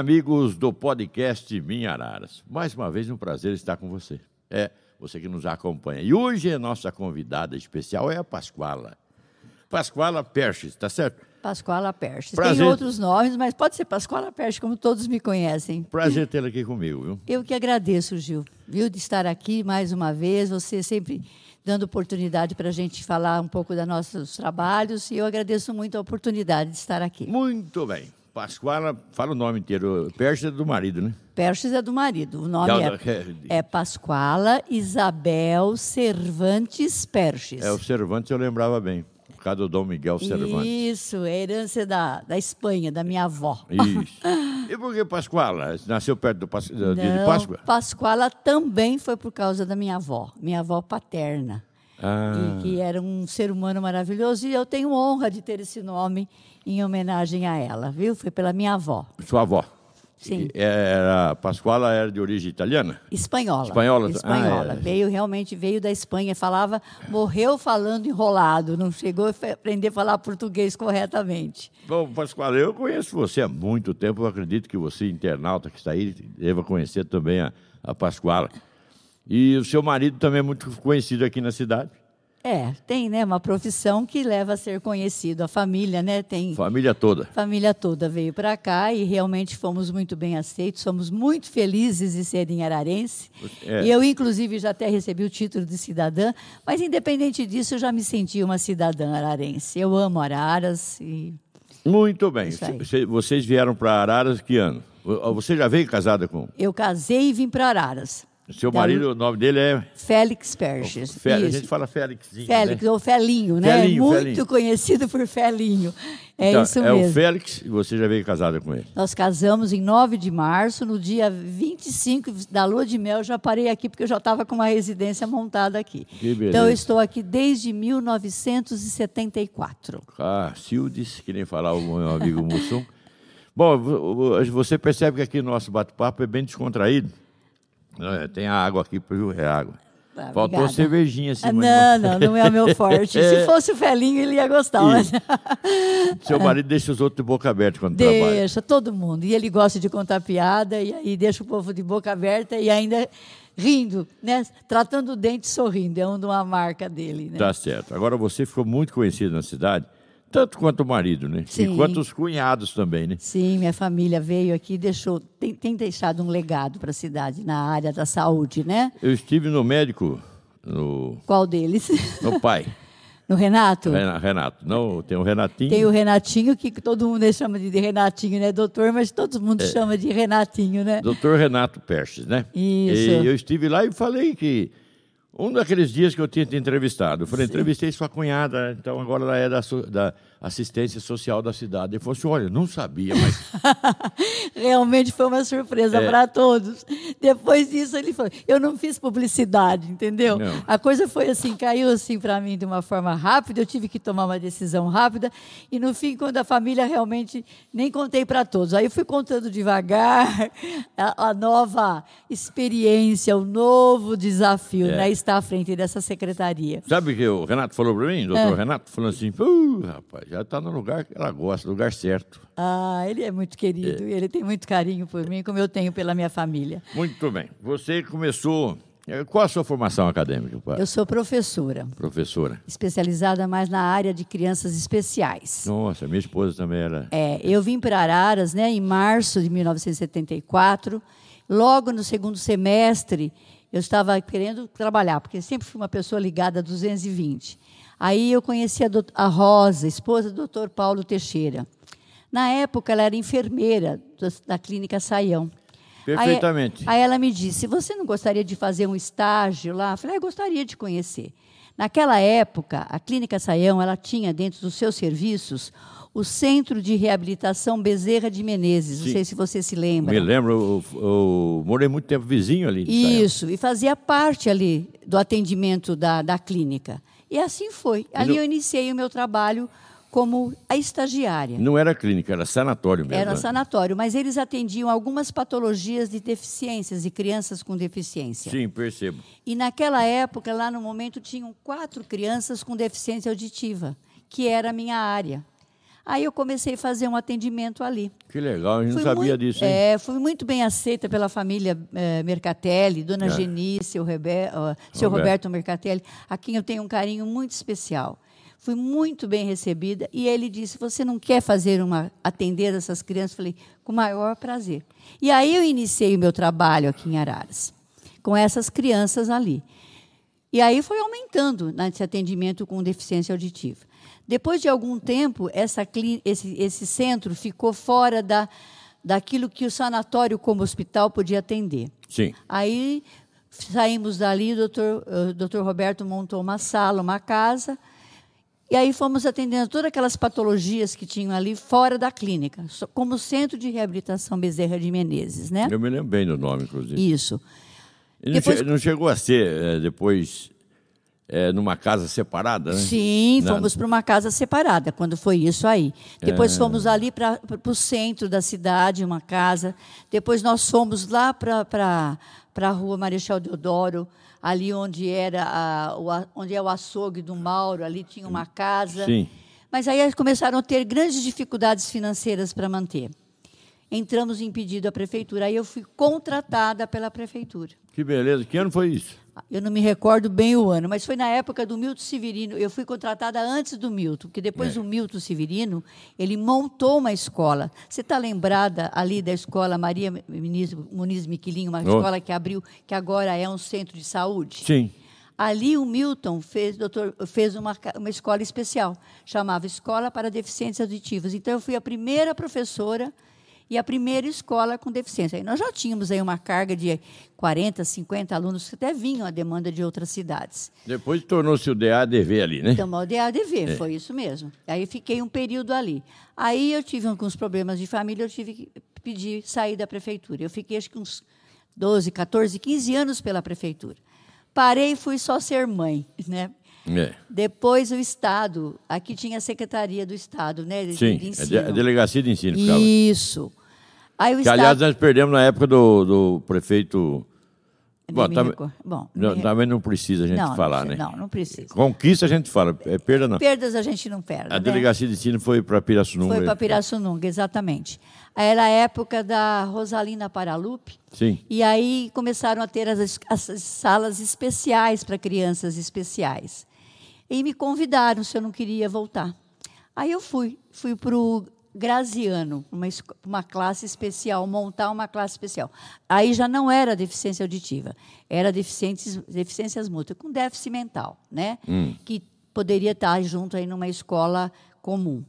amigos do podcast Minha Araras. Mais uma vez um prazer estar com você. É, você que nos acompanha. E hoje a nossa convidada especial é a Pascoala. Pascoala Perches, tá certo? Pascoala Perches. Prazer. Tem outros nomes, mas pode ser Pascoala Perches, como todos me conhecem. Prazer tê-la aqui comigo, viu? Eu que agradeço, Gil, viu, de estar aqui mais uma vez. Você sempre dando oportunidade para a gente falar um pouco dos nossos trabalhos. E eu agradeço muito a oportunidade de estar aqui. Muito bem. Pascoala, fala o nome inteiro. Perches é do marido, né? Perches é do marido. O nome é é, é Pascoala Isabel Cervantes Perches. É, o Cervantes eu lembrava bem. Por causa do Dom Miguel Cervantes. Isso, é herança da, da Espanha, da minha avó. Isso. E por que Pascoala? Nasceu perto do Pas- dia de Não, Páscoa? Pascoala também foi por causa da minha avó, minha avó paterna, Ah, que, que era um ser humano maravilhoso e eu tenho honra de ter esse nome em homenagem a ela, viu? Foi pela minha avó, sua avó. Sim. E Era, Pascoala era de origem italiana? espanhola. Espanhola? Espanhola. Ah. Veio realmente veio da Espanha, falava, morreu falando enrolado, não chegou a aprender a falar português corretamente. Bom, Pascoala, eu conheço você há muito tempo. Eu acredito que você, internauta que está aí, deva conhecer também a, a Pascoala. E o seu marido também é muito conhecido aqui na cidade. É, tem, né, uma profissão que leva a ser conhecido, a família, né, tem Família toda. família toda veio para cá e realmente fomos muito bem aceitos, somos muito felizes de serem ararense. É. E eu, inclusive, já até recebi o título de cidadã, mas independente disso, eu já me senti uma cidadã ararense. Eu amo Araras e Muito bem. Cê- Vocês vieram para Araras que ano? Você já veio casada com? eu casei e vim para Araras. Seu Da- marido, o nome dele é. Félix Perches. A gente fala Félixzinho. Félix, né? ou Felinho, né? Felinho, muito Felinho. conhecido por Felinho. É Então, isso é mesmo. o Félix e você já veio casada com ele. Nós casamos em 9 de março, no dia 25 da lua de mel, eu já parei aqui porque eu já estava com uma residência montada aqui. Que beleza. Então eu estou aqui desde 1974. Ah, Sildes, que nem falar o meu amigo Mussum. Bom, vo- vo- você percebe que aqui o nosso bate-papo é bem descontraído. É, tem a água aqui, viu? É água. Ah, Faltou obrigada. cervejinha assim. Ah, não, não, não é o meu forte. Se fosse o Felinho, ele ia gostar. Mas... Seu marido deixa os outros de boca aberta quando trabalha. Deixa, todo mundo. E ele gosta de contar piada, e aí deixa o povo de boca aberta e ainda rindo, né? Tratando o dente e sorrindo. É uma marca dele, né? Tá certo. Agora você ficou muito conhecido na cidade, tanto quanto o marido, né? Sim. E quanto os cunhados também, né? Sim, minha família veio aqui e deixou, tem, tem deixado um legado para a cidade na área da saúde, né? Eu estive no médico, no, Qual deles? no pai, No Renato? Rena- Renato. Não, tem o Renatinho. Tem o Renatinho, que todo mundo chama de Renatinho, né, doutor? Mas todo mundo chama de Renatinho, né? Doutor Renato Perches, né? Isso. E eu estive lá e falei que um daqueles dias que eu tinha te entrevistado, eu falei, entrevistei sua cunhada, então agora ela é da, da assistência social da cidade. Ele falou assim, olha, não sabia, mas Realmente foi uma surpresa É. para todos. Depois disso, ele falou: eu não fiz publicidade, entendeu? Não. A coisa foi assim, caiu assim para mim de uma forma rápida, eu tive que tomar uma decisão rápida, e no fim, quando a família realmente nem contei para todos. Aí eu fui contando devagar a, a nova experiência, o novo desafio, É. né? Estar à frente dessa secretaria. sabe o que o Renato falou para mim? É. Doutor Renato falou assim, "Uh, rapaz, já está no lugar que ela gosta, no lugar certo. Ah, ele é muito querido, ele tem muito carinho por mim, como eu tenho pela minha família. Muito bem. Você começou... eh, Qual a sua formação acadêmica? Eu sou professora. professora? especializada mais na área de crianças especiais. Nossa, minha esposa também era... É, eu vim para Araras né, em março de 1974. Logo no segundo semestre, eu estava querendo trabalhar, porque sempre fui uma pessoa ligada a 220. Aí eu conheci a, a Rosa, esposa do Dr. Paulo Teixeira. Na época, ela era enfermeira da clínica Saião. Perfeitamente. Aí, aí ela me disse: Você não gostaria de fazer um estágio lá? Eu falei: ah, Eu gostaria de conhecer. Naquela época, a Clínica Saião ela tinha dentro dos seus serviços o Centro de Reabilitação Bezerra de Menezes. Sim. Não sei se você se lembra. Me lembro, eu, eu morei muito tempo vizinho ali. de Saião. Isso, e fazia parte ali do atendimento da, da clínica. E assim foi. Ali eu iniciei o meu trabalho como a estagiária. Não era clínica, era sanatório mesmo. Era né? sanatório, mas eles atendiam algumas patologias de deficiências, de crianças com deficiência. Sim, percebo. E naquela época, lá no momento, tinham quatro crianças com deficiência auditiva, que era a minha área. Aí eu comecei a fazer um atendimento ali. Que legal, a gente Fui não sabia muito, disso, hein? É, fui muito bem aceita pela família eh, Mercatelli, Dona É. Geni, seu, Rebe, ó, seu Roberto. Roberto Mercatelli, a quem eu tenho um carinho muito especial. Fui muito bem recebida e ele disse: "Você não quer fazer uma atender essas crianças?" Falei: "Com maior prazer". E aí eu iniciei o meu trabalho aqui em Araras com essas crianças ali. E aí foi aumentando nesse atendimento com deficiência auditiva. Depois de algum tempo, essa esse, esse centro ficou fora da, daquilo que o sanatório como hospital podia atender. Sim. Aí saímos dali, o doutor, o doutor Roberto montou uma sala, uma casa, e aí fomos atendendo todas aquelas patologias que tinham ali fora da clínica, como Centro de Reabilitação Bezerra de Menezes, né? Eu me lembro bem do nome, inclusive. Isso. E não, Depois- não chegou a ser eh, depois eh, numa casa separada, né? Sim, fomos para uma casa separada, quando foi isso aí. É. Depois fomos ali para o centro da cidade, uma casa. Depois nós fomos lá para a rua Marechal Deodoro, ali onde, era a, o, onde é o açougue do Mauro, ali tinha uma casa. Sim. Mas aí eles começaram a ter grandes dificuldades financeiras para manter. Entramos em pedido à prefeitura. Aí eu fui contratada pela prefeitura. Que beleza. Que ano foi isso? Eu não me recordo bem o ano, mas foi na época do Milton Severino. Eu fui contratada antes do Milton, porque depois É. do Milton Severino, ele montou uma escola. Você está lembrada ali da escola Maria Muniz, Miquilinho, uma Oh. escola que abriu, que agora é um centro de saúde? Sim. Ali o Milton fez, doutor, fez uma, uma escola especial, chamava Escola para Deficiências Auditivas. Então eu fui a primeira professora e a primeira escola com deficiência. Aí nós já tínhamos aí uma carga de 40, 50 alunos que até vinham a demanda de outras cidades. Depois tornou-se o DADV ali, né? Então, o DADV, foi isso mesmo. Aí fiquei um período ali. Aí eu tive alguns problemas de família, eu tive que pedir sair da prefeitura. Eu fiquei acho que uns 12, 14, 15 anos pela prefeitura. Parei e fui só ser mãe, né? É. Depois o Estado, aqui tinha a Secretaria do Estado, né? Sim. de A, ensino. a delegacia de ensino ficava. Isso. Aí Que, Estado... aliás, nós perdemos na época do, do prefeito. Nem Bom, me tam- recordo. Bom, não, me- também não precisa a gente não, não falar, precisa- né? Não, não precisa. Conquista a gente fala, é perda não. Perdas a gente não perde. A né? delegacia de ensino foi para Pirassununga. Foi para Pirassununga, exatamente. Era a época da Rosalina Paralupe, Sim. e aí começaram a ter as, as salas especiais para crianças especiais. E me convidaram se eu não queria voltar. Aí eu fui, fui para o Graziano, uma, uma classe especial, montar uma classe especial. Aí já não era deficiência auditiva, era deficiências, deficiências múltiplas, com déficit mental, né? Que poderia estar junto aí numa escola comum.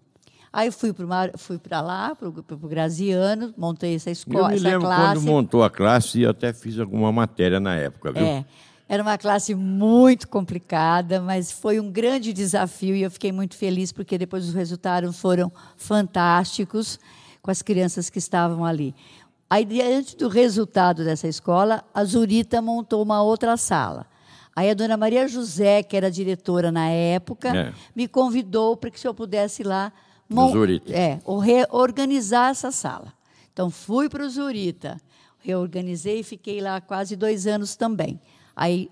Aí eu fui para fui para lá, para o Graziano, montei essa Eu escola, me essa lembro classe. quando montou a classe e até fiz alguma matéria na época, viu? É, era uma classe muito complicada, mas foi um grande desafio e eu fiquei muito feliz porque depois os resultados foram fantásticos com as crianças que estavam ali. Aí, diante do resultado dessa escola, a Zurita montou uma outra sala. Aí a dona Maria José, que era diretora na época, É. me convidou para que se eu pudesse ir lá Zurita. é, reorganizar essa sala. Então, fui para o Zurita, reorganizei e fiquei lá quase dois anos também. Aí,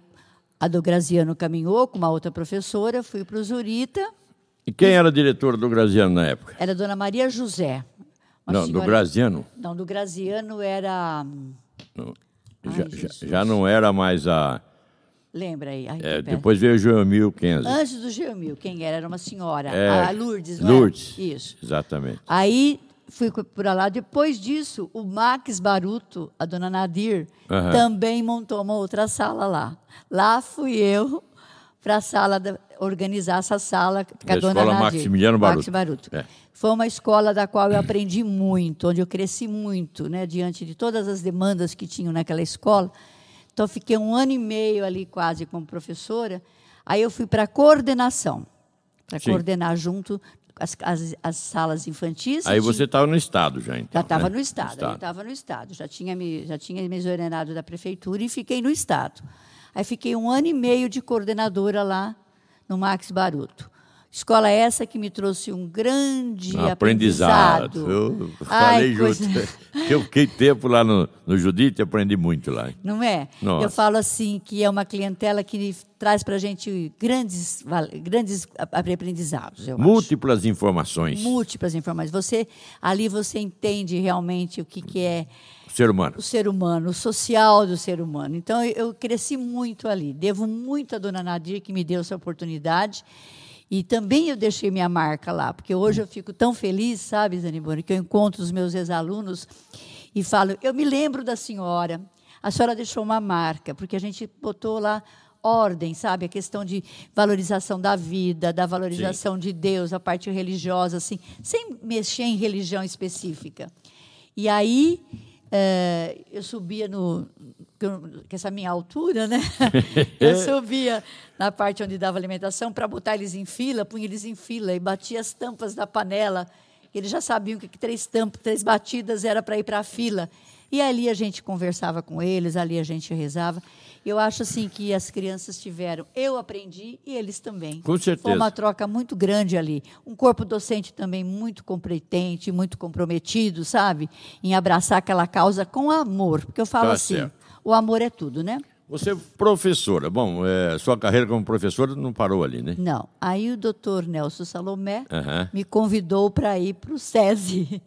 a do Graziano caminhou com uma outra professora, fui para o Zurita, E quem era diretora do Graziano na época? era a dona Maria José. Não, do senhora- Graziano. Não, do Graziano era... Não. Ai, Já, já, já não era mais a. Lembra aí? Ai, é, depois veio o Joemil Kenzo. Antes do Geomil, quem era? Era uma senhora, É, a Lourdes, não era? Lourdes. Isso. Exatamente. Aí fui para lá. Depois disso, o Max Baruto, a dona Nadir, Aham. também montou uma outra sala lá. Lá fui eu para a sala, da- organizar essa sala com a Da dona escola Nadir. Maximiliano Max Baruto. Baruto. É. Foi uma escola da qual eu aprendi muito, onde eu cresci muito, né, diante de todas as demandas que tinham naquela escola. Então, fiquei um ano e meio ali quase como professora. Aí eu fui para a coordenação, para coordenar junto as, as, as salas infantis. Aí e você estava no estado já, então. já estava né? no Estado, eu estava no Estado. Já tinha, me, já tinha me exonerado da prefeitura e fiquei no Estado. Aí fiquei um ano e meio de coordenadora lá no Max Baruto. Escola essa que me trouxe um grande aprendizado. aprendizado. Eu Ai, falei coisa- junto. Eu fiquei tempo lá no, no Judite e aprendi muito lá. Não é? Nossa. Eu falo assim que é uma clientela que traz para a gente grandes, grandes aprendizados. Eu acho. Múltiplas informações. múltiplas informações. Você ali você entende realmente o que, que é Ser humano. o ser humano, o social do ser humano. Então eu, eu cresci muito ali. Devo muito à dona Nadir que me deu essa oportunidade. E também eu deixei minha marca lá, porque hoje eu fico tão feliz, sabe, Zanibone, que eu encontro os meus ex-alunos e falo: eu me lembro da senhora, a senhora deixou uma marca, porque a gente botou lá ordem, sabe? A questão de valorização da vida, da valorização de Deus, a parte religiosa, assim, sem mexer em religião específica. E aí eh, eu subia no com essa minha altura, né? Eu subia na parte onde dava alimentação para botar eles em fila, punha eles em fila e batia as tampas da panela. Eles já sabiam que três tampas, três batidas era para ir para a fila. E ali a gente conversava com eles, ali a gente rezava. Eu acho assim que as crianças tiveram, eu aprendi e eles também. Com certeza. Foi uma troca muito grande ali. Um corpo docente também muito competente, muito comprometido, sabe? Em abraçar aquela causa com amor. Porque eu falo Tá assim, certo. o amor é tudo, né? Você professora. Bom, é, sua carreira como professora não parou ali, né? Não. Aí o doutor Nelson Salomé Aham. me convidou para ir para o SESI,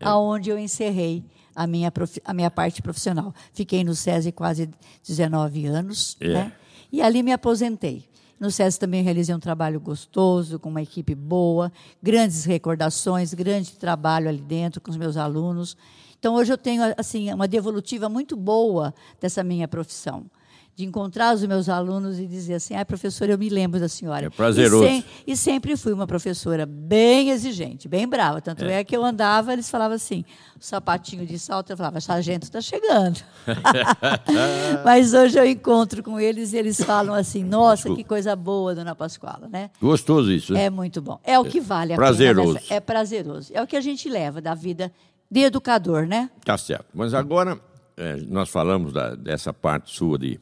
aonde eu encerrei a minha, profi- a minha parte profissional. Fiquei no SESI quase 19 anos, É. né? E ali me aposentei. No SESI também realizei um trabalho gostoso, com uma equipe boa, grandes recordações, grande trabalho ali dentro com os meus alunos. Então, hoje eu tenho assim uma devolutiva muito boa dessa minha profissão. De encontrar os meus alunos e dizer assim, ah, professora, eu me lembro da senhora. É prazeroso. E, sem- e sempre fui uma professora bem exigente, bem brava. Tanto é, que eu andava, eles falavam assim, o sapatinho de salto, eu falava, sargento está chegando. Mas hoje eu encontro com eles e eles falam assim, nossa, Desculpa. que coisa boa, dona Pascoala, né? Gostoso isso, né? É muito bom. É o que vale a Prazeroso. pena. nessa- É prazeroso. É o que a gente leva da vida de educador, né? Tá certo. Mas agora, é, nós falamos da- dessa parte sua de,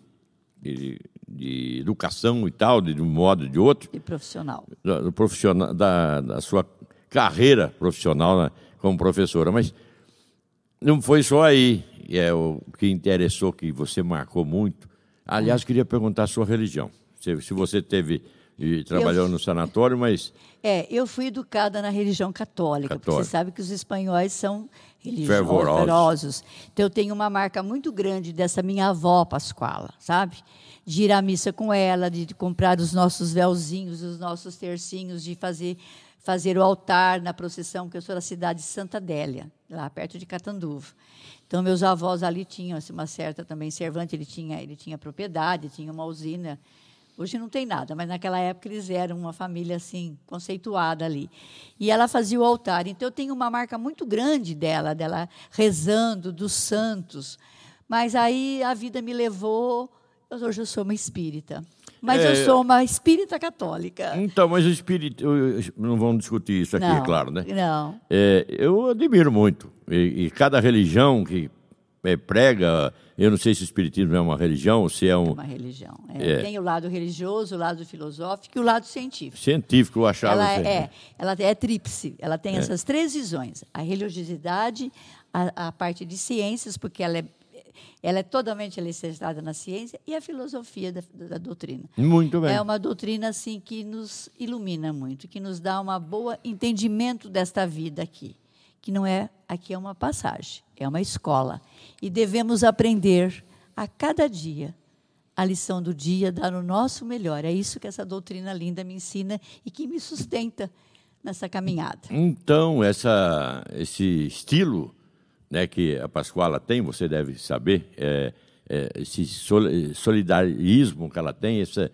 de, de educação e tal, de, de um modo ou de outro, E profissional. da, do profissional, da, da sua carreira profissional né, como professora. Mas não foi só aí. É o que interessou, que você marcou muito. Aliás, queria perguntar a sua religião. Se, se você teve e trabalhou no sanatório, mas É, eu fui educada na religião católica, porque Católica. você sabe que os espanhóis são religiosos, Fervorosos. fervorosos. Então eu tenho uma marca muito grande dessa minha avó Pascoala, sabe? De ir à missa com ela, de de comprar os nossos véuzinhos, os nossos tercinhos, de fazer fazer o altar na procissão, que eu sou da cidade de Santa Adélia, lá perto de Catanduva. Então meus avós ali tinham assim, uma certa também servante, ele tinha ele tinha propriedade, tinha uma usina Hoje não tem nada, mas naquela época eles eram uma família assim conceituada ali. E ela fazia o altar. Então eu tenho uma marca muito grande dela, dela rezando dos santos. Mas aí a vida me levou. Hoje eu sou uma espírita. Mas É. eu sou uma espírita católica. Então, mas eu- Não vamos discutir isso aqui, não, é claro, né? Não. É, eu admiro muito. E, e cada religião que é, prega, eu não sei se o espiritismo é uma religião ou se é um Uma religião. É, É. Tem o lado religioso, o lado filosófico e o lado científico. científico, eu achava. Ela assim. é, ela é tríplice. Ela tem essas três visões: a religiosidade, a, a parte de ciências, porque ela é, ela é totalmente alicerçada na ciência, e a filosofia da, da doutrina. Muito bem. É uma doutrina assim que nos ilumina muito, que nos dá uma boa entendimento desta vida aqui, que não é aqui é uma passagem, é uma escola e devemos aprender a cada dia a lição do dia, dar o nosso melhor. É isso que essa doutrina linda me ensina e que me sustenta nessa caminhada. Então, essa, esse estilo né, que a Pascoala tem, você deve saber, é, é, esse sol- solidarismo que ela tem, essa,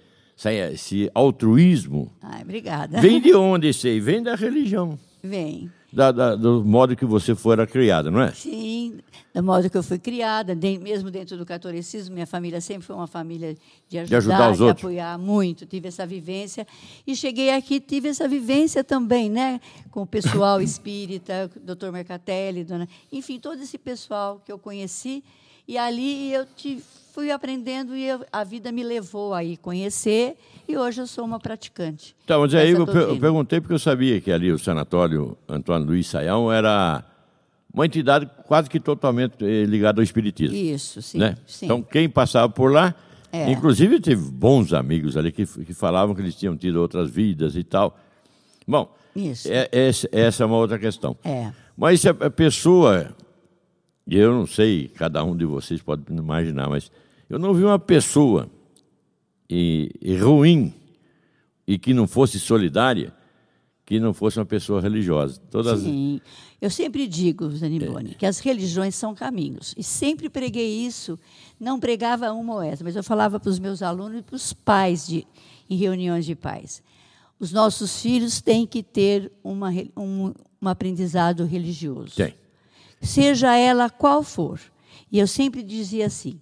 esse altruísmo, Ai, obrigada. vem de onde esse aí? Vem da religião, Vem. Da- da- do modo que você fora criada, não é? Sim, da modo que eu fui criada, de- mesmo dentro do catolicismo, minha família sempre foi uma família de ajudar, de, ajudar outros. apoiar muito. Tive essa vivência e cheguei aqui tive essa vivência também, né, com o pessoal espírita, Dr. Mercatelli, dona, enfim, todo esse pessoal que eu conheci E ali eu te, fui aprendendo e eu, a vida me levou a ir conhecer e hoje eu sou uma praticante. Então, mas aí eu, eu, perguntei porque eu sabia que ali o sanatório Antônio Luiz Saião era uma entidade quase que totalmente eh, ligada ao espiritismo. Isso, sim. Né? sim. Então, quem passava por lá, é. inclusive teve bons amigos ali que, que falavam que eles tinham tido outras vidas e tal. Bom, Isso. É, essa, essa é uma outra questão. É. Mas se a pessoa, e eu não sei, cada um de vocês pode imaginar, mas eu não vi uma pessoa e, e ruim e que não fosse solidária que não fosse uma pessoa religiosa. Todas... Sim. Eu sempre digo, Zanibone, é. que as religiões são caminhos. E sempre preguei isso. Não pregava uma ou essa, mas eu falava para os meus alunos e para os pais de, em reuniões de pais. Os nossos filhos têm que ter uma, um, um aprendizado religioso. Tem. Seja ela qual for. E eu sempre dizia assim,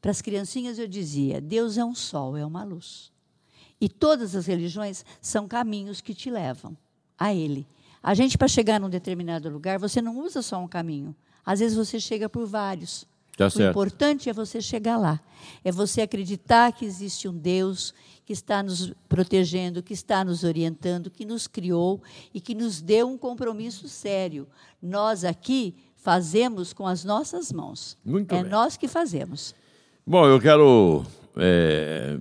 para as criancinhas eu dizia, Deus é um sol, é uma luz. E todas as religiões são caminhos que te levam a Ele. A gente, para chegar num determinado lugar, você não usa só um caminho. Às vezes você chega por vários. Tá o certo. importante é você chegar lá. É você acreditar que existe um Deus que está nos protegendo, que está nos orientando, que nos criou e que nos deu um compromisso sério. Nós aqui fazemos com as nossas mãos. Muito é bem. nós que fazemos. Bom, eu quero é,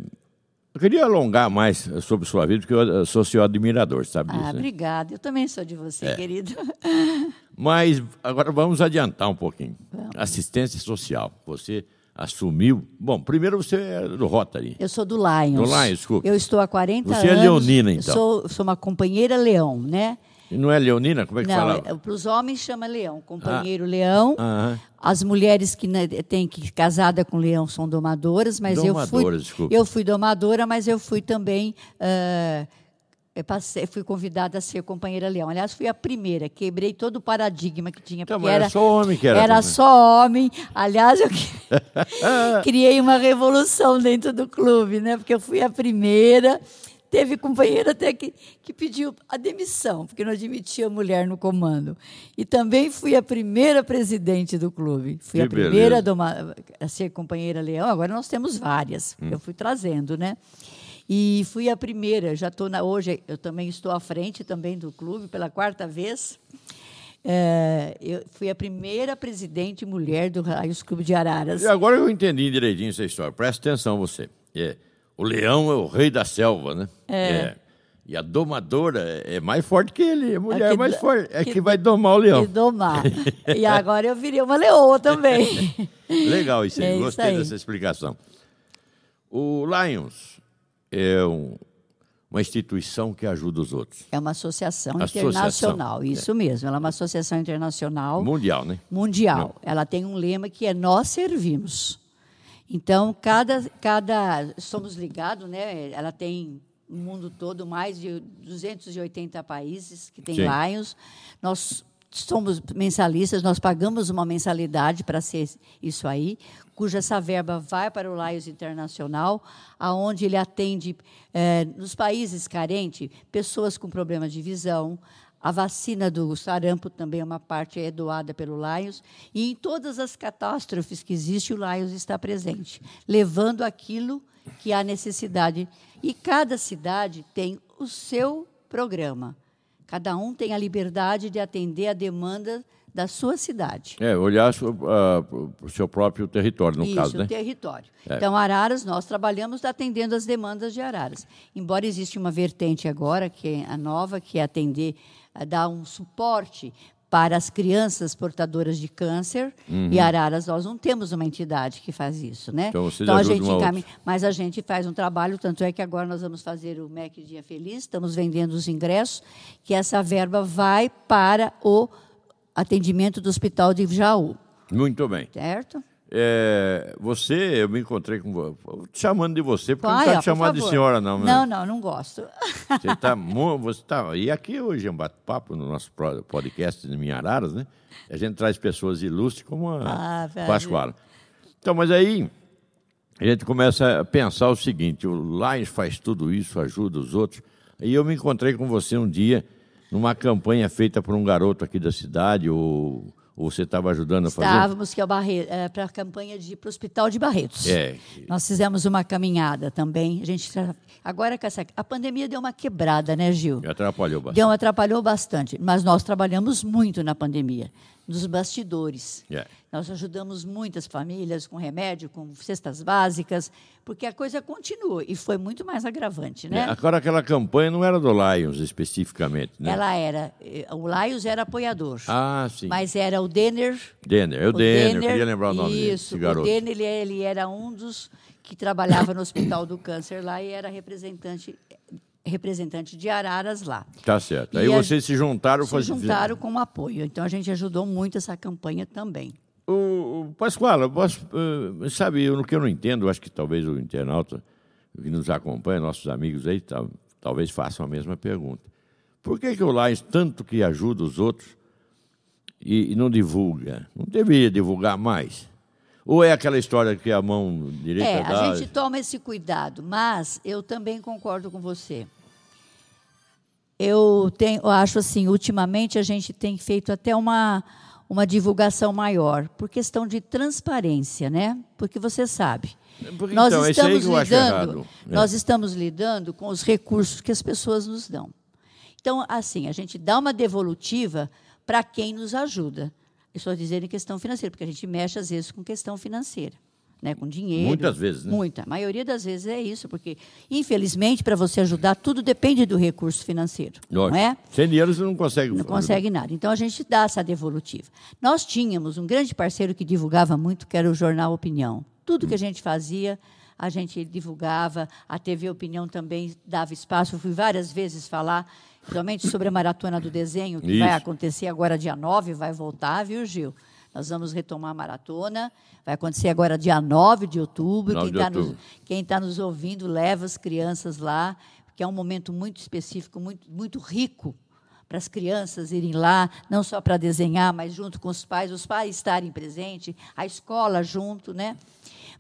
eu queria alongar mais sobre sua vida, porque eu sou seu admirador, sabe ah, disso? Ah, né? obrigada. Eu também sou de você, é. querido. Mas agora vamos adiantar um pouquinho. Vamos. Assistência social. Você assumiu. Bom, primeiro você é do Rotary. Eu sou do Lions. Do Lions, desculpa. Eu estou há 40 você anos. Você é leonina, então. Sou, sou uma companheira leão, né? Não é leonina? Como é que Não, fala? É, para os homens chama leão, companheiro ah. leão. As mulheres que né, têm que casada com leão são domadoras, mas domadoras, eu fui desculpa. eu fui domadora, mas eu fui também uh, eu passei, fui convidada a ser companheira leão. Aliás, fui a primeira, quebrei todo o paradigma que tinha. Então, era, era só homem que era. Era também. só homem. Aliás, eu criei uma revolução dentro do clube, né? Porque eu fui a primeira. Teve companheiro até que, que pediu a demissão, porque não admitia mulher no comando. E também fui a primeira presidente do clube. Fui que a primeira a, a ser companheira leão. Agora nós temos várias. Hum. Eu fui trazendo, né? E fui a primeira. Já estou na hoje. Eu também estou à frente também do clube pela quarta vez. É, eu fui a primeira presidente mulher do Raios Clube de Araras. E agora eu entendi direitinho essa história. Presta atenção você. É. O leão é o rei da selva, né? É. é. E a domadora é mais forte que ele, a mulher é, é mais forte, é que, que, vai domar o leão. Que domar. e agora eu virei uma leoa também. Legal isso aí, é gostei isso aí. dessa explicação. O Lions é um, uma instituição que ajuda os outros. É uma associação, associação internacional, isso é. mesmo. Ela é uma associação internacional. Mundial, né? Mundial. Não. Ela tem um lema que é Nós Servimos. Então, cada, cada somos ligados, né? Ela tem no mundo todo mais de 280 países que tem Sim. Lions. Nós somos mensalistas, nós pagamos uma mensalidade para ser isso aí, cuja essa verba vai para o Lions Internacional, aonde ele atende eh, nos países carentes pessoas com problemas de visão, a vacina do sarampo também é uma parte é doada pelo Lions. E em todas as catástrofes que existem, o Lions está presente, levando aquilo que há necessidade. E cada cidade tem o seu programa. Cada um tem a liberdade de atender a demanda da sua cidade. É, olhar para o seu próprio território, no Isso, caso, né? território. É. Então, Araras, nós trabalhamos atendendo as demandas de Araras. Embora exista uma vertente agora, que é a nova, que é atender dar um suporte para as crianças portadoras de câncer. Uhum. E Araras, nós não temos uma entidade que faz isso, né? Então, então a gente encaminha, mas a gente faz um trabalho, tanto é que agora nós vamos fazer o MEC Dia Feliz, estamos vendendo os ingressos, que essa verba vai para o atendimento do Hospital de Jaú. Muito bem. Certo? É, você, eu me encontrei com você, chamando de você, porque Pai, não está te chamando de senhora, não. Né? Não, não, não gosto. Você está. Você tá, e aqui hoje é um bate-papo no nosso podcast de Minhararas, né? A gente traz pessoas ilustres como a ah, Pascoala. Então, mas aí a gente começa a pensar o seguinte: o Lions faz tudo isso, ajuda os outros. E eu me encontrei com você um dia numa campanha feita por um garoto aqui da cidade, o Ou você estava ajudando a fazer? Estávamos que é para a campanha de para o Hospital de Barretos. É. Nós fizemos uma caminhada também. A gente agora com essa, a pandemia deu uma quebrada, né, Gil? Atrapalhou bastante. Deu atrapalhou bastante, mas nós trabalhamos muito na pandemia nos bastidores. Yeah. Nós ajudamos muitas famílias com remédio, com cestas básicas, porque a coisa continuou e foi muito mais agravante, né? Agora aquela campanha não era do Lions especificamente, né? Ela era, o Lions era apoiador. Ah, sim. Mas era o Denner. Denner, é o, Denner, Denner, queria lembrar o nome isso, dele, o Denner ele, ele era um dos que trabalhava no Hospital do Câncer lá e era representante representante de Araras lá. Tá certo. Aí vocês se juntaram... Se juntaram com apoio. Então, a gente ajudou muito essa campanha também. O, o Pascoal, posso, uh, sabe, o que eu não entendo, acho que talvez o internauta que nos acompanha, nossos amigos aí, tal, talvez façam a mesma pergunta. Por que, que o Lions tanto que ajuda os outros e, e não divulga? Não deveria divulgar mais? Ou é aquela história que a mão direita é, dá? a gente toma esse cuidado, mas eu também concordo com você. Eu, tenho, eu acho assim, ultimamente a gente tem feito até uma, uma divulgação maior, por questão de transparência, né? Porque você sabe. Porque, nós então, estamos lidando, né? nós estamos lidando com os recursos que as pessoas nos dão. Então, assim, a gente dá uma devolutiva para quem nos ajuda. Estou dizendo em questão financeira, porque a gente mexe, às vezes, com questão financeira. Né, com dinheiro. Muitas vezes, né? Muita. A maioria das vezes é isso, porque, infelizmente, para você ajudar, tudo depende do recurso financeiro. Lógico. Não é? Sem dinheiro você não consegue. Não consegue nada. Então a gente dá essa devolutiva. Nós tínhamos um grande parceiro que divulgava muito, que era o jornal Opinião. Tudo que a gente fazia, a gente divulgava. A TV Opinião também dava espaço. Eu fui várias vezes falar principalmente sobre a maratona do desenho, que Isso. vai acontecer agora dia 9, vai voltar, viu, Gil? Nós vamos retomar a maratona. Vai acontecer agora dia 9 de outubro. 9 quem está nos, nos, ouvindo, leva as crianças lá, porque é um momento muito específico, muito, muito rico para as crianças irem lá, não só para desenhar, mas junto com os pais, os pais estarem presentes, a escola junto, né?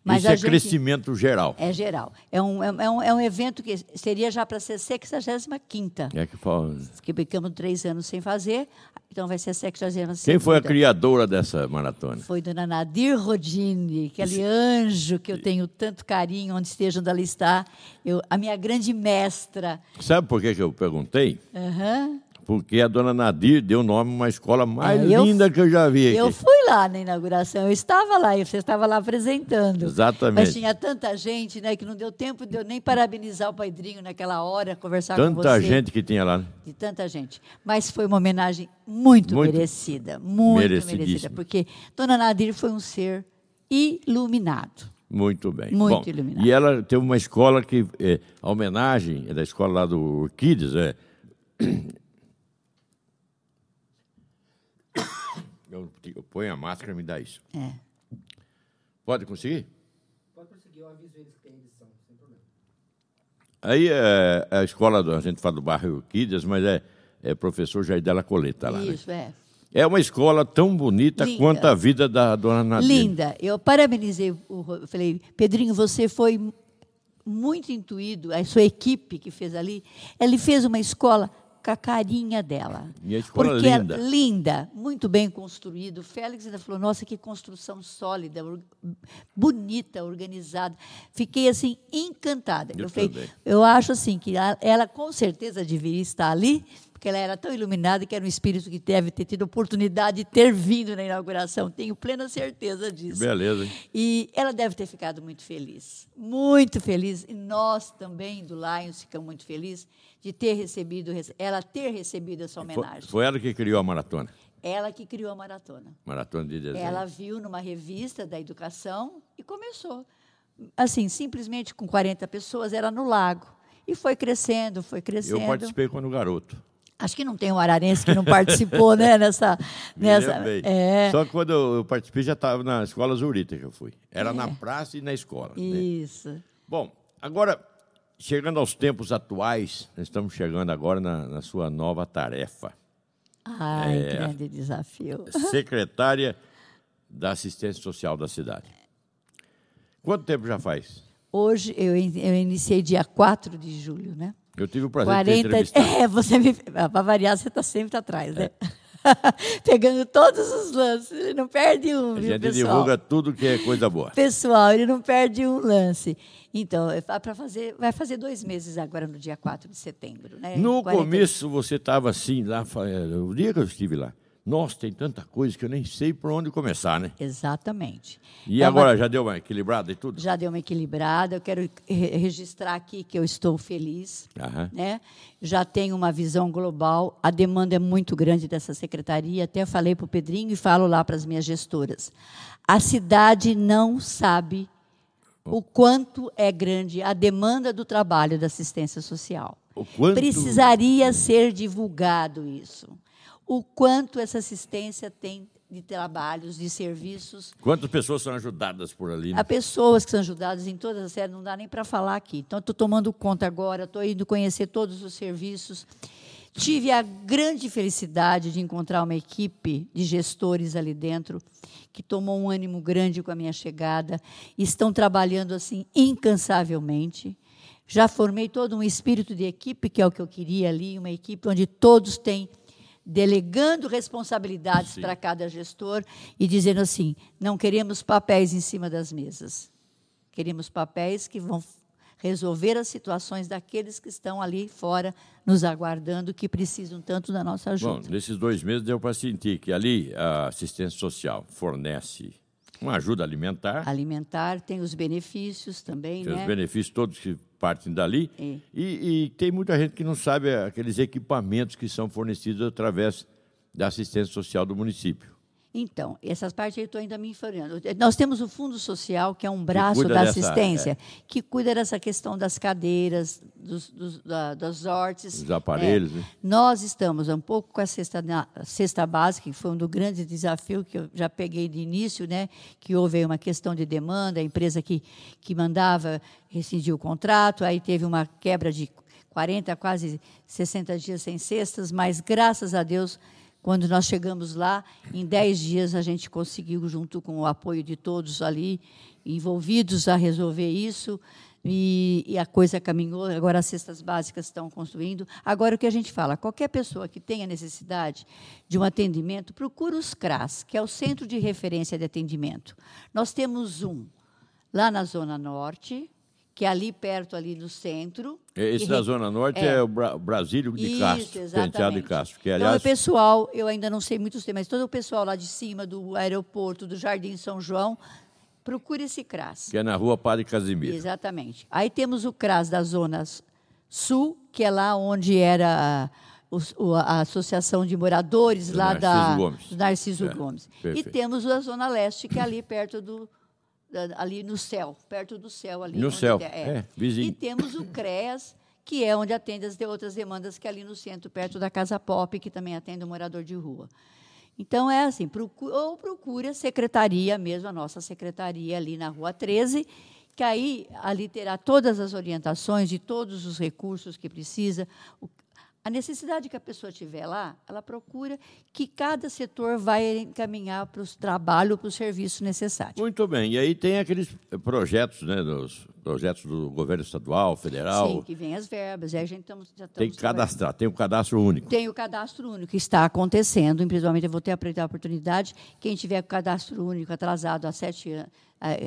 Mas Isso é gente, crescimento geral. É geral. É um, é, é um, é um evento que seria já para ser 65 É que fala. Que ficamos três anos sem fazer, então vai ser 65 Quem foi a criadora dessa maratona? Foi dona Nadir Rodini, aquele Isso. anjo que eu tenho tanto carinho, onde esteja, onde ela está. Eu, a minha grande mestra. Sabe por que, que eu perguntei? Uhum porque a dona Nadir deu nome a uma escola mais é, eu, linda que eu já vi aqui. Eu fui lá na inauguração, eu estava lá, e você estava lá apresentando. Exatamente. Mas tinha tanta gente, né, que não deu tempo de eu nem parabenizar o Pedrinho naquela hora, conversar tanta com você. Tanta gente que tinha lá. Né? De tanta gente. Mas foi uma homenagem muito, muito merecida, muito merecida, porque dona Nadir foi um ser iluminado. Muito bem. Muito Bom, iluminado. E ela teve uma escola que, é, a homenagem é da escola lá do Orquides, é, Eu, ponho a máscara e me dá isso. É. Pode conseguir? Pode conseguir, eu aviso eles que tem edição, sem problema. Aí é, é a escola, do, a gente fala do bairro Kids, mas é, é professor Jair Della Coleta lá. Isso, né? é. É uma escola tão bonita Linda. quanto a vida da dona Nadine. Linda. Eu parabenizei, o, falei, Pedrinho, você foi muito intuído, a sua equipe que fez ali, ele fez uma escola a carinha dela. E a escola porque linda. É linda, muito bem construído. O Félix ainda falou: nossa, que construção sólida, bonita, organizada. Fiquei assim encantada. Eu, eu, falei, eu acho assim que ela com certeza deveria estar ali, porque ela era tão iluminada que era um espírito que deve ter tido oportunidade de ter vindo na inauguração. Tenho plena certeza disso. Que beleza, hein? E ela deve ter ficado muito feliz. Muito feliz. E nós também, do Lions, ficamos muito felizes de ter recebido, ela ter recebido essa homenagem. Foi, foi ela que criou a maratona? Ela que criou a maratona. Maratona de desenho. Ela viu numa revista da educação e começou. Assim, simplesmente com 40 pessoas, era no lago. E foi crescendo, foi crescendo. Eu participei quando garoto. Acho que não tem um ararense que não participou, né? Nessa, nessa, é... Só que quando eu participei já estava na escola Zurita que eu fui. Era é. na praça e na escola. Né? Isso. Né? Bom, agora Chegando aos tempos atuais, estamos chegando agora na, na sua nova tarefa. Ai, é, grande desafio. Secretária da Assistência Social da cidade. Quanto tempo já faz? Hoje, eu, eu iniciei dia 4 de julho, né? Eu tive o prazer 40... de entrevistar. É, você me... Para variar, você está sempre atrás, né? Pegando todos os lances, ele não perde um, A viu, gente pessoal? divulga tudo que é coisa boa. Pessoal, ele não perde um lance. Então, para fazer, vai fazer dois meses agora no dia 4 de setembro. Né? No 40 começo você estava assim, lá, eh, o dia que eu estive lá. Nossa, tem tanta coisa que eu nem sei por onde começar, né? Exatamente. E É uma- agora já deu uma equilibrada e tudo? já deu uma equilibrada. Eu quero re- registrar aqui que eu estou feliz. Aham. Né? Já tenho uma visão global. A demanda é muito grande dessa secretaria. Até falei para o Pedrinho e falo lá para as minhas gestoras. A cidade não sabe o quanto é grande a demanda do trabalho da assistência social. Precisaria ser divulgado isso. O quanto essa assistência tem de trabalhos, de serviços Quantas pessoas são ajudadas por ali? né? Há pessoas que são ajudadas em todas as séries, não dá nem para falar aqui. Então, estou tomando conta agora, estou indo conhecer todos os serviços. Tive a grande felicidade de encontrar uma equipe de gestores ali dentro, que tomou um ânimo grande com a minha chegada, estão trabalhando assim incansavelmente. Já formei todo um espírito de equipe, que é o que eu queria ali, uma equipe onde todos têm delegando responsabilidades para cada gestor e dizendo assim: não queremos papéis em cima das mesas. Queremos papéis que vão resolver as situações daqueles que estão ali fora nos aguardando, que precisam tanto da nossa Bom, ajuda. nesses dois meses deu para sentir que ali a assistência social fornece uma ajuda alimentar, Alimentar tem os benefícios também, tem né? os benefícios todos que partem dali, É. e, e tem muita gente que não sabe aqueles equipamentos que são fornecidos através da assistência social do município. Então, essas partes eu estou ainda me informando. Nós temos o Fundo Social, que é um braço da dessa- é. assistência, que cuida dessa questão das cadeiras, dos, dos, da, das hortes. Os aparelhos, É. né? Nós estamos um pouco com a cesta, na- cesta básica, que foi um dos grandes desafios que eu já peguei de início, né? que houve uma questão de demanda, a empresa que, que mandava rescindiu o contrato, aí teve uma quebra de 40, quase 60 dias sem cestas, mas graças a Deus quando nós chegamos lá, em 10 dias a gente conseguiu, junto com o apoio de todos ali envolvidos, a resolver isso. E, e a coisa caminhou, agora as cestas básicas estão construindo. Agora, o que a gente fala? Qualquer pessoa que tenha necessidade de um atendimento, procura os CRAS, que é o Centro de Referência de Atendimento. Nós temos um lá na Zona Norte, que é ali perto, ali no centro. Esse que da re- Zona Norte é. é, o Bra Brasílio de isso, Castro, penteado de. Castro. Que, então, aliás, o pessoal, eu ainda não sei muitos temas, mas todo o pessoal lá de cima do aeroporto, do Jardim São João, procure esse CRAS. que é na rua Padre Casimiro. Exatamente. Aí temos o CRAS da Zona Sul, que é lá onde era a, o- Associação de Moradores Do lá da Narciso Gomes. do Narciso É, Gomes. E perfeito. temos a Zona Leste, que é ali perto do da- ali no céu, perto do céu ali. No onde céu, tem- é, vizinho. E temos o CREAS, que é onde atende as de outras demandas, que é ali no centro, perto da Casa Pop, que também atende o morador de rua. Então, é assim, procu- ou procure a secretaria mesmo, a nossa secretaria ali na Rua 13, que aí ali terá todas as orientações de todos os recursos que precisa. A necessidade que a pessoa tiver lá, ela procura que cada setor vai encaminhar para o trabalho, para o serviço necessário. Muito bem. E aí tem aqueles projetos, né, dos projetos do governo estadual, federal. Sim, que vem as verbas. Aí a gente estamos, já estamos tem que trabalhando. cadastrar, tem o cadastro único. Tem o cadastro único, que está acontecendo, principalmente eu vou ter a oportunidade, quem tiver o cadastro único atrasado há, sete,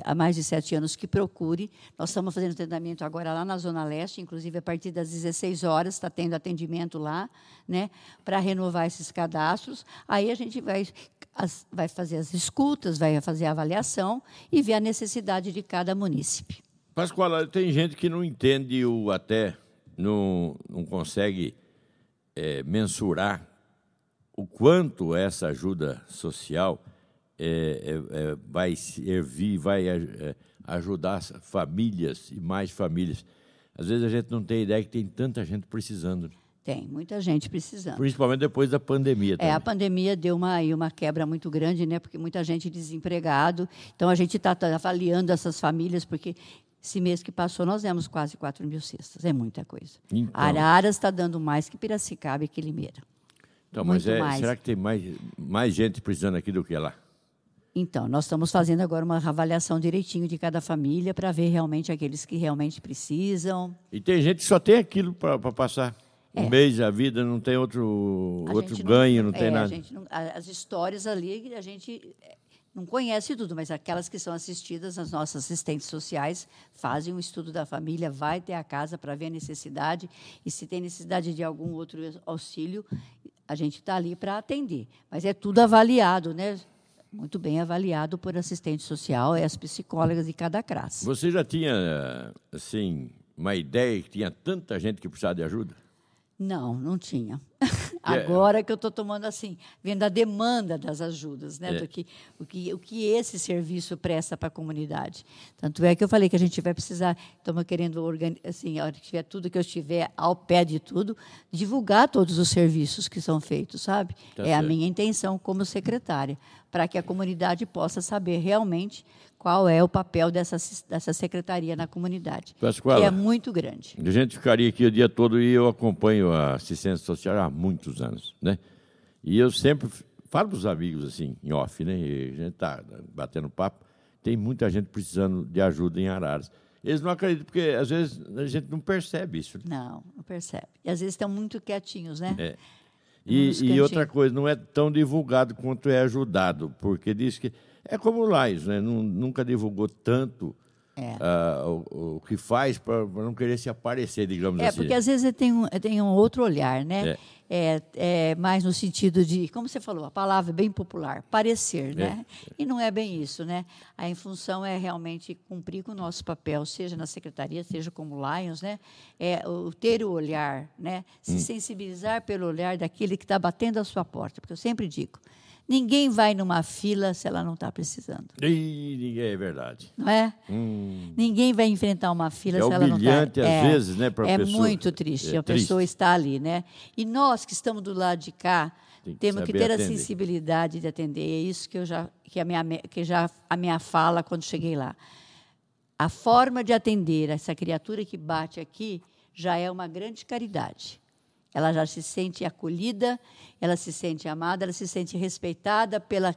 há mais de sete anos, que procure. Nós estamos fazendo treinamento agora lá na Zona Leste, inclusive a partir das 16 horas, está tendo atendimento lá, né, para renovar esses cadastros. Aí a gente vai, as- vai fazer as escutas, vai fazer a avaliação e ver a necessidade de cada munícipe. Pascoal, tem gente que não entende o até, não, não consegue eh, mensurar o quanto essa ajuda social eh, eh, eh, vai servir, vai eh, ajudar as famílias e mais famílias. Às vezes a gente não tem ideia que tem tanta gente precisando, Tem muita gente precisando. principalmente depois da pandemia. É, também. a pandemia deu uma, uma quebra muito grande, né? Porque muita gente desempregado. Então, a gente está avaliando essas famílias, porque esse mês que passou nós demos quase 4 mil cestas. É muita coisa. Então. Araras está dando mais que Piracicaba e que Limeira. Então, mas muito é, mais. será que tem mais, mais gente precisando aqui do que lá? Então, nós estamos fazendo agora uma avaliação direitinho de cada família para ver realmente aqueles que realmente precisam. E tem gente que só tem aquilo para passar. Um mês a vida não tem outro, A outro ganho, não, tem é, a nada. não- as histórias ali, a gente é, não conhece tudo, mas aquelas que são assistidas, as nossas assistentes sociais fazem um estudo da família, vai ter a casa para ver a necessidade, e se tem necessidade de algum outro auxílio, a gente está ali para atender. Mas é tudo avaliado, né? Muito bem avaliado por assistente social e as psicólogas de cada classe. Você já tinha, assim, uma ideia que tinha tanta gente que precisava de ajuda? Não, não tinha. É. Agora que eu estou tomando assim, vendo a demanda das ajudas, né? É. Do que, o, que, o que esse serviço presta para a comunidade. Tanto é que eu falei que a gente vai precisar, estamos querendo, assim, a hora que tiver tudo que eu estiver ao pé de tudo, divulgar todos os serviços que são feitos, sabe? Tá é a certo. minha intenção como secretária, para que a comunidade possa saber realmente qual é o papel dessa, dessa secretaria na comunidade, Pascoala. que é muito grande. A gente ficaria aqui o dia todo e eu acompanho a assistência social há muitos anos, né? E eu sempre falo para os amigos assim, em off, né? E a gente está batendo papo. Tem muita gente precisando de ajuda em Araras. Eles não acreditam, porque às vezes a gente não percebe isso. né? Não, não percebe. E às vezes estão muito quietinhos, né? É. E, e outra coisa, não é tão divulgado quanto é ajudado, porque diz que. É como o Lais, né? Nun- nunca divulgou tanto É. ah, o, o que faz para não querer se aparecer, digamos É, assim. porque às vezes tem um, tem um outro olhar, né? É. É, é mais no sentido de, como você falou, a palavra é bem popular, parecer, né? E não é bem isso, né? A função é realmente cumprir com o nosso papel, seja na secretaria, seja como Lions, né? É o ter o olhar, né? Se sensibilizar pelo olhar daquele que está batendo a sua porta, porque eu sempre digo, ninguém vai numa fila se ela não está precisando, ninguém- é verdade. não é? Ninguém vai enfrentar uma fila É se ela não está. humilhante, às vezes, né, pra É pessoa. muito triste. É a pessoa triste. está ali, né? E nós que estamos do lado de cá Tem que temos que ter a atender. sensibilidade de atender. É isso que eu já que a minha que já a minha fala quando cheguei lá. A forma de atender essa criatura que bate aqui já é uma grande caridade. Ela já se sente acolhida, ela se sente amada, ela se sente respeitada pela,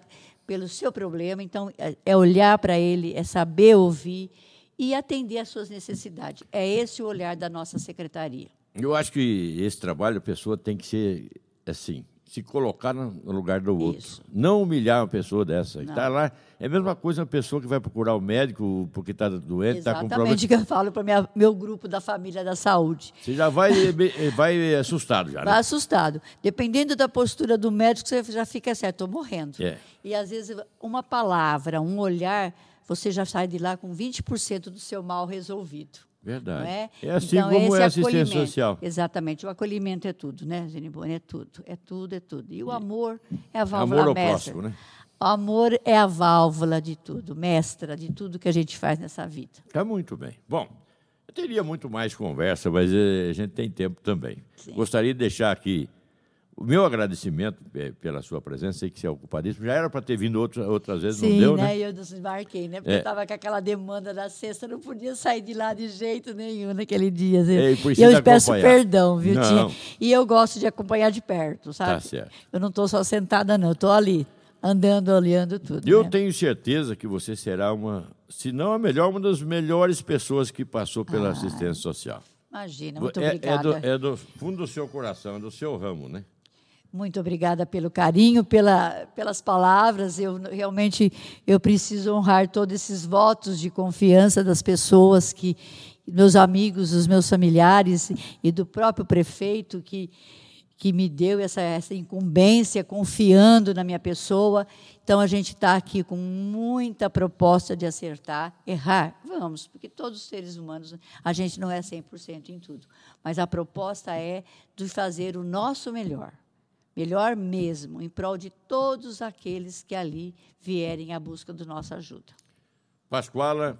pelo seu problema. Então, é- é olhar para ele, é saber ouvir e atender às suas necessidades. É esse o olhar da nossa secretaria. Eu acho que esse trabalho a pessoa tem que ser assim, se colocar no lugar do outro. Isso. Não humilhar uma pessoa dessa. Não. Está lá, é a mesma coisa uma pessoa que vai procurar o médico porque está doente, está com problema. Exatamente que eu falo para o meu grupo da família da saúde. Você já vai, vai assustado já, né? Vai assustado. Dependendo da postura do médico, você já fica certo, estou morrendo. É. E às vezes uma palavra, um olhar, você já sai de lá com 20% do seu mal resolvido. Verdade. É? É assim Então, como é a assistência social. Exatamente. O acolhimento é tudo, né, Zenibone? É tudo. É tudo, é tudo. E o amor é a válvula Amor ao mestra. próximo, né? O amor é a válvula de tudo, mestra de tudo que a gente faz nessa vida. Está muito bem. Bom, eu teria muito mais conversa, mas eh, a gente tem tempo também. Sim. Gostaria de deixar aqui o meu agradecimento eh, pela sua presença, sei que você é ocupadíssimo. Já era para ter vindo outra, outras vezes, Sim, não deu, né? né? Eu desmarquei, né? Porque É. eu estava com aquela demanda da sexta, não podia sair de lá de jeito nenhum naquele dia. assim. É, e eu peço perdão, viu, Não. Tia? E eu gosto de acompanhar de perto, sabe? Tá certo. Eu não estou só sentada, não. Eu estou ali, andando, olhando tudo. Eu né? tenho certeza que você será uma, se não a melhor, uma das melhores pessoas que passou pela assistência social. Imagina, muito é, é obrigada. do, é do fundo do seu coração, é do seu ramo, né? Muito obrigada pelo carinho, pela, pelas palavras. Eu realmente eu preciso honrar todos esses votos de confiança das pessoas que meus amigos, os meus familiares e do próprio prefeito que que me deu essa, essa incumbência, confiando na minha pessoa. Então, a gente está aqui com muita proposta de acertar, errar. Vamos, porque todos os seres humanos, a gente não é 100% em tudo. Mas a proposta é de fazer o nosso melhor melhor mesmo, em prol de todos aqueles que ali vierem à busca da nossa ajuda. Pascoala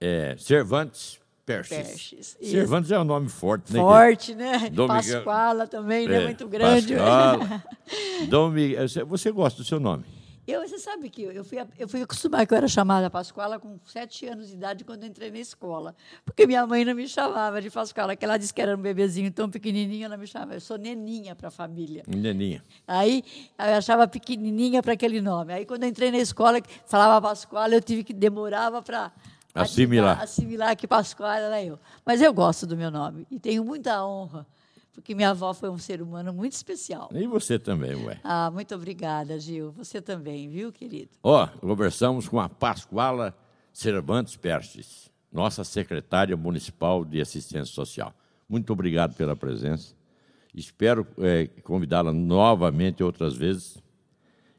é, Cervantes Perches. Perches. Cervantes é um nome forte, né? Forte, né? Dom Miguel- Pascoala também, né? É, Muito grande. Pascoala. Dom Miguel, você gosta do seu nome? Eu, você sabe que eu fui, eu fui acostumada que eu era chamada Pascoala com sete anos de idade quando entrei na escola. Porque minha mãe não me chamava de Pascoala, que ela disse que era um bebezinho tão pequenininho, ela me chamava. Eu sou neninha para a família. Neninha. Aí eu achava pequenininha para aquele nome. Aí quando eu entrei na escola, falava Pascoala, eu tive que demorava para Assimilar. assimilar que Pascoala era eu. Mas eu gosto do meu nome e tenho muita honra porque minha avó foi um ser humano muito especial. E você também, ué. Ah, muito obrigada, Gil. Você também, viu, querido? Ó, conversamos com a Pascoala Cervantes Perstes, nossa secretária municipal de assistência social. Muito obrigado pela presença. Espero é, convidá-la novamente outras vezes.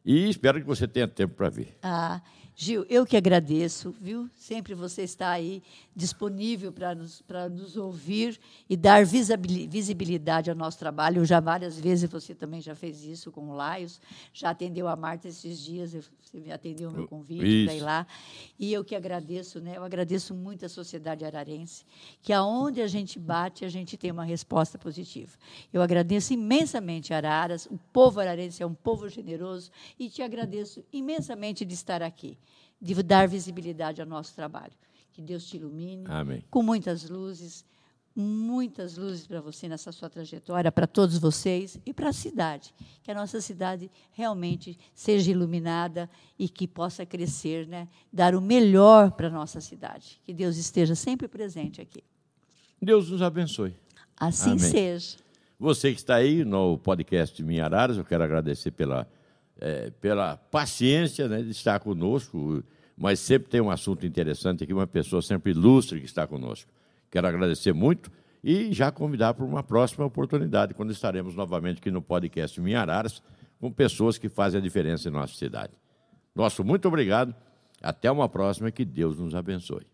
E espero que você tenha tempo para vir. Ah, Gil, eu que agradeço, viu? Sempre você está aí disponível para nos, nos ouvir e dar visibilidade ao nosso trabalho. Já várias vezes você também já fez isso com o Laios, já atendeu a Marta esses dias, você me atendeu o meu convite para ir lá. E eu que agradeço, né? Eu agradeço muito a sociedade ararense, que aonde a gente bate, a gente tem uma resposta positiva. Eu agradeço imensamente Araras, o povo ararense é um povo generoso e te agradeço imensamente de estar aqui de dar visibilidade ao nosso trabalho. Que Deus te ilumine Amém. com muitas luzes, muitas luzes para você nessa sua trajetória, para todos vocês e para a cidade. Que a nossa cidade realmente seja iluminada e que possa crescer, né? dar o melhor para a nossa cidade. Que Deus esteja sempre presente aqui. Deus nos abençoe. Assim Amém. seja. Você que está aí no podcast Minha Araras, eu quero agradecer pela é, pela paciência né, de estar conosco, mas sempre tem um assunto interessante aqui, uma pessoa sempre ilustre que está conosco. Quero agradecer muito e já convidar para uma próxima oportunidade, quando estaremos novamente aqui no podcast Minha Araras, com pessoas que fazem a diferença em nossa cidade. Nosso muito obrigado. Até uma próxima. Que Deus nos abençoe.